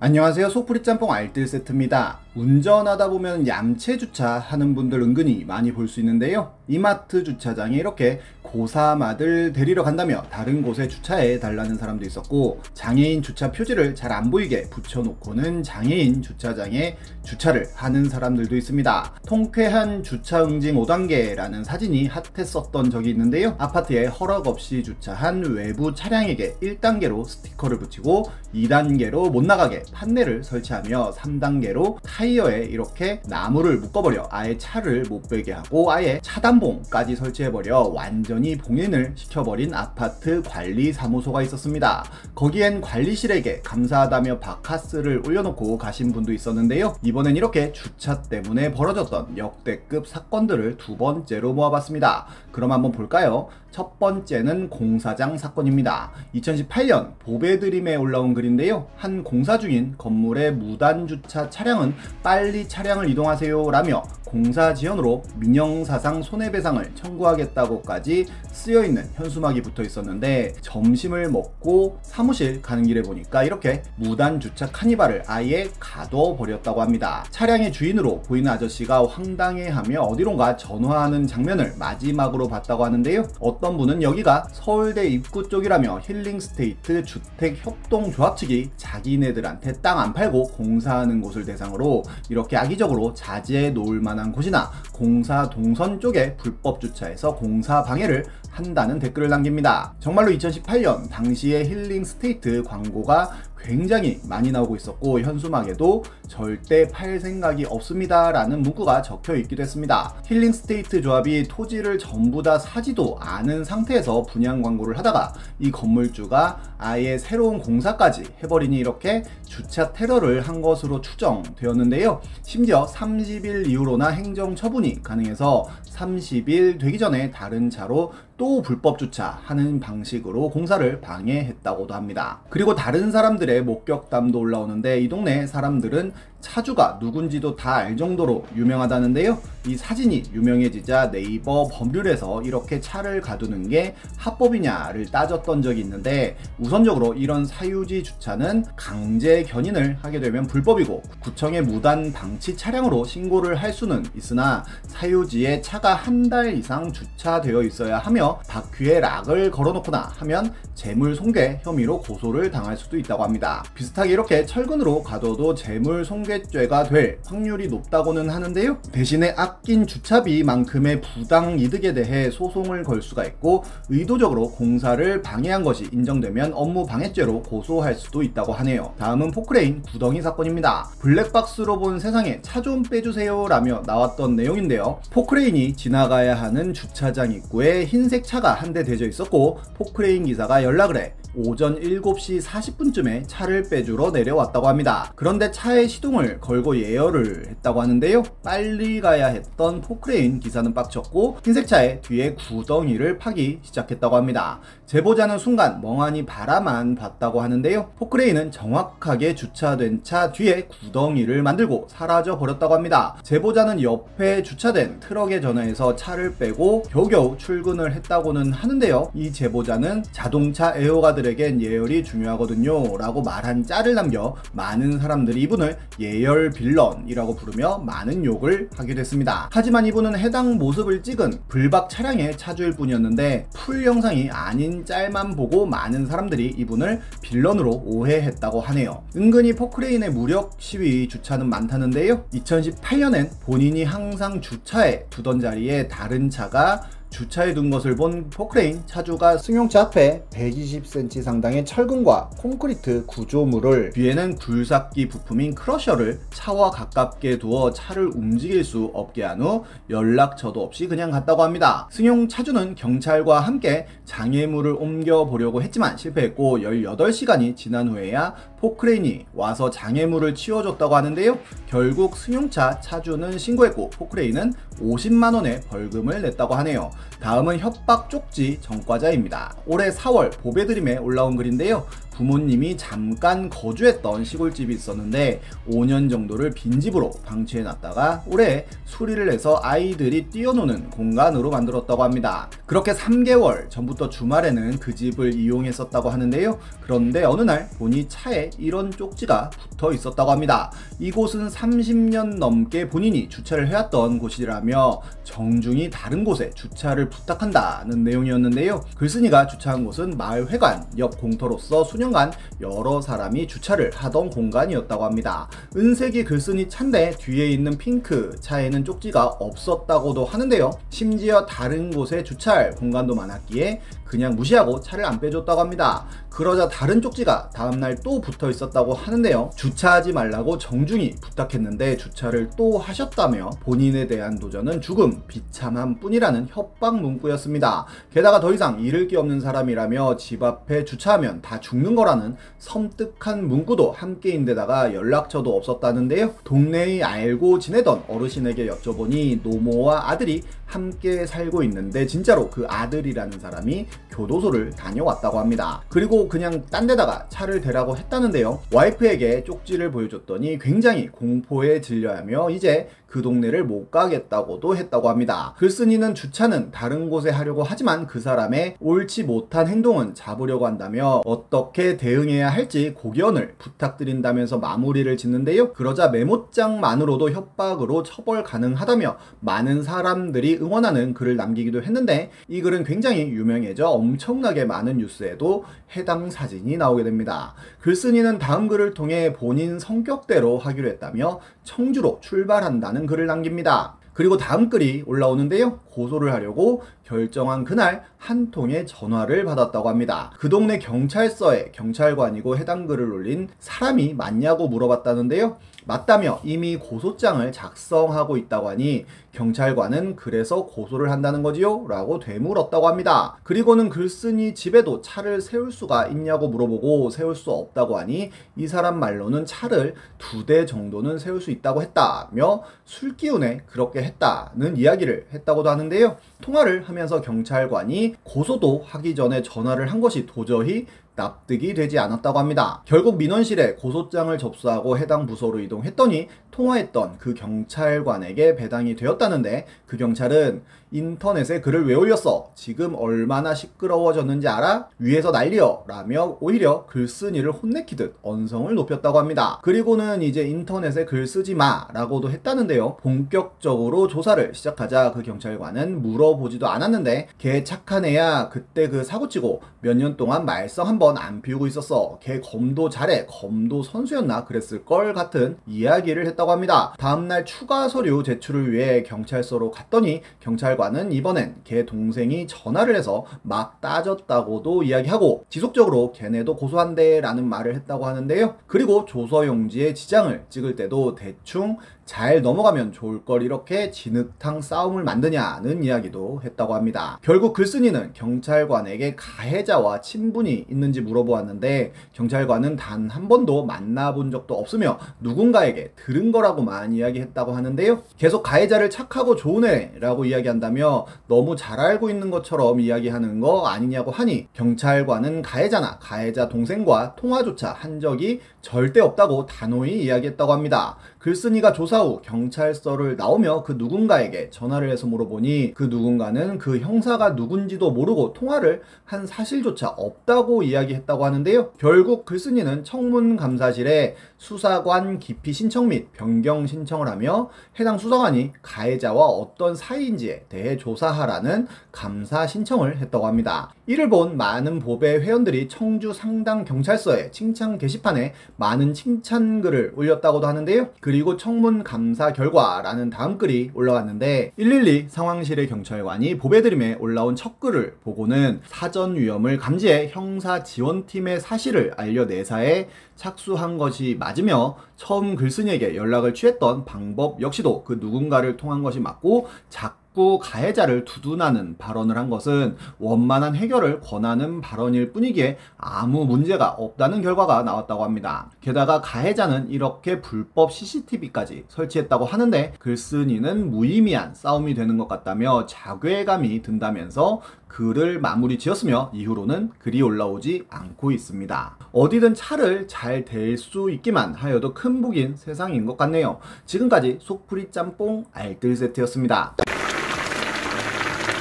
안녕하세요. 소프리 짬뽕 알뜰 세트입니다. 운전하다 보면 얌체 주차하는 분들 은근히 많이 볼 수 있는데요 이마트 주차장에 이렇게 고3 아들 데리러 간다며 다른 곳에 주차해 달라는 사람도 있었고 장애인 주차 표지를 잘 안 보이게 붙여놓고는 장애인 주차장에 주차를 하는 사람들도 있습니다. 통쾌한 주차 응징 5단계라는 사진이 핫했었던 적이 있는데요. 아파트에 허락 없이 주차한 외부 차량에게 1단계로 스티커를 붙이고 2단계로 못 나가게 판넬을 설치하며 3단계로 타이어에 이렇게 나무를 묶어버려 아예 차를 못 빼게 하고 아예 차단 봉까지 설치해버려 완전히 봉인을 시켜버린 아파트 관리 사무소가 있었습니다. 거기엔 관리실에게 감사하다며 바카스를 올려놓고 가신 분도 있었는데요. 이번엔 이렇게 주차 때문에 벌어졌던 역대급 사건들을 두 번째로 모아봤습니다. 그럼 한번 볼까요? 첫 번째는 공사장 사건입니다. 2018년 보배드림에 올라온 글인데요. 한 공사 중인 건물의 무단 주차 차량은 빨리 차량을 이동하세요 라며 공사 지연으로 민영사상 손해배상을 청구하겠다고까지 쓰여있는 현수막이 붙어 있었는데 점심을 먹고 사무실 가는 길에 보니까 이렇게 무단 주차 카니발을 아예 가둬버렸다고 합니다. 차량의 주인으로 보이는 아저씨가 황당해하며 어디론가 전화하는 장면을 마지막으로 봤다고 하는데요. 어떤 분은 여기가 서울대 입구 쪽이라며 힐링스테이트 주택협동조합 측이 자기네들한테 땅 안 팔고 공사하는 곳을 대상으로 이렇게 악의적으로 자재 놓을 만한 곳이나 공사 동선 쪽에 불법 주차해서 공사 방해를 한다는 댓글을 남깁니다. 정말로 2018년 당시의 힐링 스테이트 광고가 굉장히 많이 나오고 있었고 현수막에도 절대 팔 생각이 없습니다 라는 문구가 적혀 있기도 했습니다. 힐링 스테이트 조합이 토지를 전부 다 사지도 않은 상태에서 분양 광고를 하다가 이 건물주가 아예 새로운 공사까지 해버리니 이렇게 주차 테러를 한 것으로 추정되었는데요. 심지어 30일 이후로나 행정 처분이 가능해서 30일 되기 전에 다른 차로 또 불법 주차하는 방식으로 공사를 방해했다고도 합니다. 그리고 다른 사람들의 목격담도 올라오는데 이 동네 사람들은 차주가 누군지도 다 알 정도로 유명하다는데요. 이 사진이 유명해지자 네이버 법률에서 이렇게 차를 가두는 게 합법이냐를 따졌던 적이 있는데 우선적으로 이런 사유지 주차는 강제 견인을 하게 되면 불법이고 구청에 무단 방치 차량으로 신고를 할 수는 있으나 사유지에 차가 한 달 이상 주차되어 있어야 하며 바퀴에 lock을 걸어놓거나 하면 재물 손괴 혐의로 고소를 당할 수도 있다고 합니다. 비슷하게 이렇게 철근으로 가둬도 재물 손괴 죄가 될 확률이 높다고는 하는데요. 대신에 아낀 주차비만큼의 부당 이득에 대해 소송을 걸 수가 있고 의도적으로 공사를 방해한 것이 인정되면 업무 방해죄로 고소할 수도 있다고 하네요. 다음은 포크레인 구덩이 사건입니다. 블랙박스로 본 세상에 차 좀 빼주세요 라며 나왔던 내용인데요. 포크레인이 지나가야 하는 주차장 입구에 흰색 차가 한 대 대져 있었고 포크레인 기사가 연락을 해 오전 7시 40분쯤에 차를 빼주러 내려왔다고 합니다. 그런데 차에 시동을 걸고 예열을 했다고 하는데요. 빨리 가야 했던 포크레인 기사는 빡쳤고 흰색 차에 뒤에 구덩이를 파기 시작했다고 합니다. 제보자는 순간 멍하니 바라만 봤다고 하는데요. 포크레인은 정확하게 주차된 차 뒤에 구덩이를 만들고 사라져 버렸다고 합니다. 제보자는 옆에 주차된 트럭에 전화해서 차를 빼고 겨우겨우 출근을 했다고는 하는데요. 이 제보자는 자동차 애호가들 에겐 예열이 중요하거든요. 라고 말한 짤을 남겨 많은 사람들이 이분을 예열 villain이라고 부르며 많은 욕을 하게 됐습니다. 하지만 이분은 해당 모습을 찍은 블박 차량의 차주일 뿐이었는데 full 영상이 아닌 짤만 보고 많은 사람들이 이분을 villain으로 오해했다고 하네요. 은근히 포크레인의 무력 시위 주차는 많다는데요. 2018년엔 본인이 항상 주차해 두던 자리에 다른 차가 주차해 둔 것을 본 포크레인 차주가 승용차 앞에 120cm 상당의 철근과 콘크리트 구조물을 뒤에는 굴삭기 부품인 crusher를 차와 가깝게 두어 차를 움직일 수 없게 한 후 연락처도 없이 그냥 갔다고 합니다. 승용 차주는 경찰과 함께 장애물을 옮겨 보려고 했지만 실패했고 18시간이 지난 후에야 포크레인이 와서 장애물을 치워줬다고 하는데요. 결국 승용차 차주는 신고했고 포크레인은 50만원의 벌금을 냈다고 하네요. 다음은 협박 쪽지 전과자입니다. 올해 4월 보배드림에 올라온 글인데요. 부모님이 잠깐 거주했던 시골집이 있었는데 5년 정도를 빈집으로 방치해 놨다가 올해 수리를 해서 아이들이 뛰어노는 공간으로 만들었다고 합니다. 그렇게 3개월 전부터 주말에는 그 집을 이용했었다고 하는데요. 그런데 어느 날 보니 차에 이런 쪽지가 붙어 있었다고 합니다. 이곳은 30년 넘게 본인이 주차를 해왔던 곳이라며 정중히 다른 곳에 주차를 부탁한다는 내용이었는데요. 글쓴이가 주차한 곳은 마을 회관 옆 공터로서 수년 간 여러 사람이 주차를 하던 공간이었다고 합니다. 은색이 글쓴이 차인데 뒤에 있는 핑크 차에는 쪽지가 없었다고도 하는데요. 심지어 다른 곳에 주차할 공간도 많았기에 그냥 무시하고 차를 안 빼줬다고 합니다. 그러자 다른 쪽지가 다음날 또 붙어 있었다고 하는데요. 주차하지 말라고 정중히 부탁했는데 주차를 또 하셨다며 본인에 대한 도전은 죽음, 비참함 뿐이라는 협박 문구였습니다. 게다가 더 이상 잃을 게 없는 사람이라며 집 앞에 주차하면 다 죽는 거라는 섬뜩한 문구도 함께인데다가 연락처도 없었다는데요. 동네에 알고 지내던 어르신에게 여쭤보니 노모와 아들이 함께 살고 있는데 진짜로 그 아들이라는 사람이 교도소를 다녀왔다고 합니다. 그리고 그냥 딴 데다가 차를 대라고 했다는데요. 와이프에게 쪽지를 보여줬더니 굉장히 공포에 질려하며 이제 그 동네를 못 가겠다고도 했다고 합니다. 글쓴이는 주차는 다른 곳에 하려고 하지만 그 사람의 옳지 못한 행동은 잡으려고 한다며 어떻게 대응해야 할지 고견을 부탁드린다면서 마무리를 짓는데요. 그러자 메모장만으로도 협박으로 처벌 가능하다며 많은 사람들이 응원하는 글을 남기기도 했는데 이 글은 굉장히 유명해져 엄청나게 많은 뉴스에도 해당 사진이 나오게 됩니다. 글쓴이는 다음 글을 통해 본인 성격대로 하기로 했다며 청주로 출발한다는 글을 남깁니다. 그리고 다음 글이 올라오는데요. 고소를 하려고 결정한 그날 한 통의 전화를 받았다고 합니다. 그 동네 경찰서에 경찰관이고 해당 글을 올린 사람이 맞냐고 물어봤다는데요. 맞다며 이미 고소장을 작성하고 있다고 하니 경찰관은 그래서 고소를 한다는 거지요? 라고 되물었다고 합니다. 그리고는 글쓴이 집에도 차를 세울 수가 있냐고 물어보고 세울 수 없다고 하니 이 사람 말로는 차를 두 대 정도는 세울 수 있다고 했다며 술 기운에 그렇게 했다는 이야기를 했다고도 하는데요. 통화를 하면서 경찰관이 고소도 하기 전에 전화를 한 것이 도저히 납득이 되지 않았다고 합니다. 결국 민원실에 고소장을 접수하고 해당 부서로 이동했더니 통화했던 그 경찰관에게 배당이 되었다는데 그 경찰은 인터넷에 글을 왜 올렸어? 지금 얼마나 시끄러워졌는지 알아? 위에서 난리여 라며 오히려 글쓴이를 혼내키듯 언성을 높였다고 합니다. 그리고는 이제 인터넷에 글 쓰지 마 라고도 했다는데요. 본격적으로 조사를 시작하자 그 경찰관은 물어보지도 않았는데 걔 착한 애야 그때 그 사고치고 몇 년 동안 말썽 한번 안 피우고 있었어. 걔 검도 잘해. 검도 선수였나 그랬을 걸 같은 이야기를 했다고 합니다. 다음날 추가 서류 제출을 위해 경찰서로 갔더니 경찰관 경찰관은 이번엔 걔 동생이 전화를 해서 막 따졌다고도 이야기하고 지속적으로 걔네도 고소한대 라는 말을 했다고 하는데요. 그리고 조서용지에 지장을 찍을 때도 대충 잘 넘어가면 좋을 걸 이렇게 진흙탕 싸움을 만드냐는 이야기도 했다고 합니다. 결국 글쓴이는 경찰관에게 가해자와 친분이 있는지 물어보았는데 경찰관은 단 한 번도 만나본 적도 없으며 누군가에게 들은 거라고만 이야기했다고 하는데요. 계속 가해자를 착하고 좋은 애라고 이야기한다며 너무 잘 알고 있는 것처럼 이야기하는 거 아니냐고 하니 경찰관은 가해자나 가해자 동생과 통화조차 한 적이 절대 없다고 단호히 이야기했다고 합니다. 글쓴이가 조사 후 경찰서를 나오며 그 누군가에게 전화를 해서 물어보니 그 누군가는 그 형사가 누군지도 모르고 통화를 한 사실조차 없다고 이야기했다고 하는데요. 결국 글쓴이는 청문감사실에 수사관 기피 신청 및 변경 신청을 하며 해당 수사관이 가해자와 어떤 사이인지에 대해 조사하라는 감사 신청을 했다고 합니다. 이를 본 많은 보배 회원들이 청주 상당 경찰서에 칭찬 게시판에 많은 칭찬글을 올렸다고도 하는데요. 그리고 청문 감사 결과라는 다음 글이 올라왔는데 112 상황실의 경찰관이 보배드림에 올라온 첫 글을 보고는 사전 위험을 감지해 형사 지원팀의 사실을 알려 내사에 착수한 것이 맞으며 처음 글쓴이에게 연락을 취했던 방법 역시도 그 누군가를 통한 것이 맞고 작 자꾸 가해자를 두둔하는 발언을 한 것은 원만한 해결을 권하는 발언일 뿐이기에 아무 문제가 없다는 결과가 나왔다고 합니다. 게다가 가해자는 이렇게 불법 CCTV까지 설치했다고 하는데 글쓴이는 무의미한 싸움이 되는 것 같다며 자괴감이 든다면서 글을 마무리 지었으며 이후로는 글이 올라오지 않고 있습니다. 어디든 차를 잘 댈 수 있기만 하여도 큰 복인 세상인 것 같네요. 지금까지 속풀이 짬뽕 알뜰 세트였습니다.